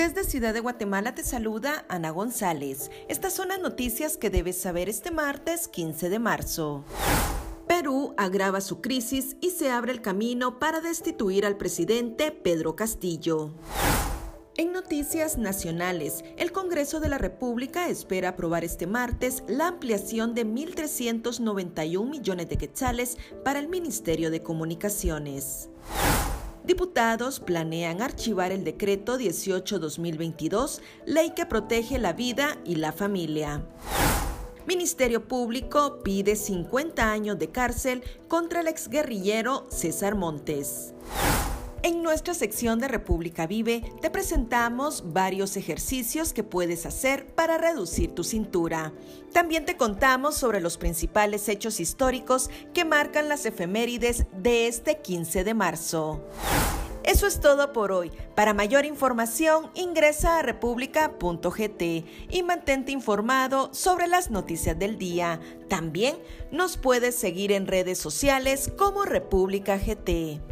Desde Ciudad de Guatemala te saluda Ana González. Estas son las noticias que debes saber este martes 15 de marzo. Perú agrava su crisis y se abre el camino para destituir al presidente Pedro Castillo. En noticias nacionales, el Congreso de la República espera aprobar este martes la ampliación de 1.391 millones de quetzales para el Ministerio de Comunicaciones. Diputados planean archivar el decreto 18-2022, ley que protege la vida y la familia. Ministerio Público pide 50 años de cárcel contra el exguerrillero César Montes. En nuestra sección de República Vive te presentamos varios ejercicios que puedes hacer para reducir tu cintura. También te contamos sobre los principales hechos históricos que marcan las efemérides de este 15 de marzo. Eso es todo por hoy. Para mayor información ingresa a república.gt y mantente informado sobre las noticias del día. También nos puedes seguir en redes sociales como República GT.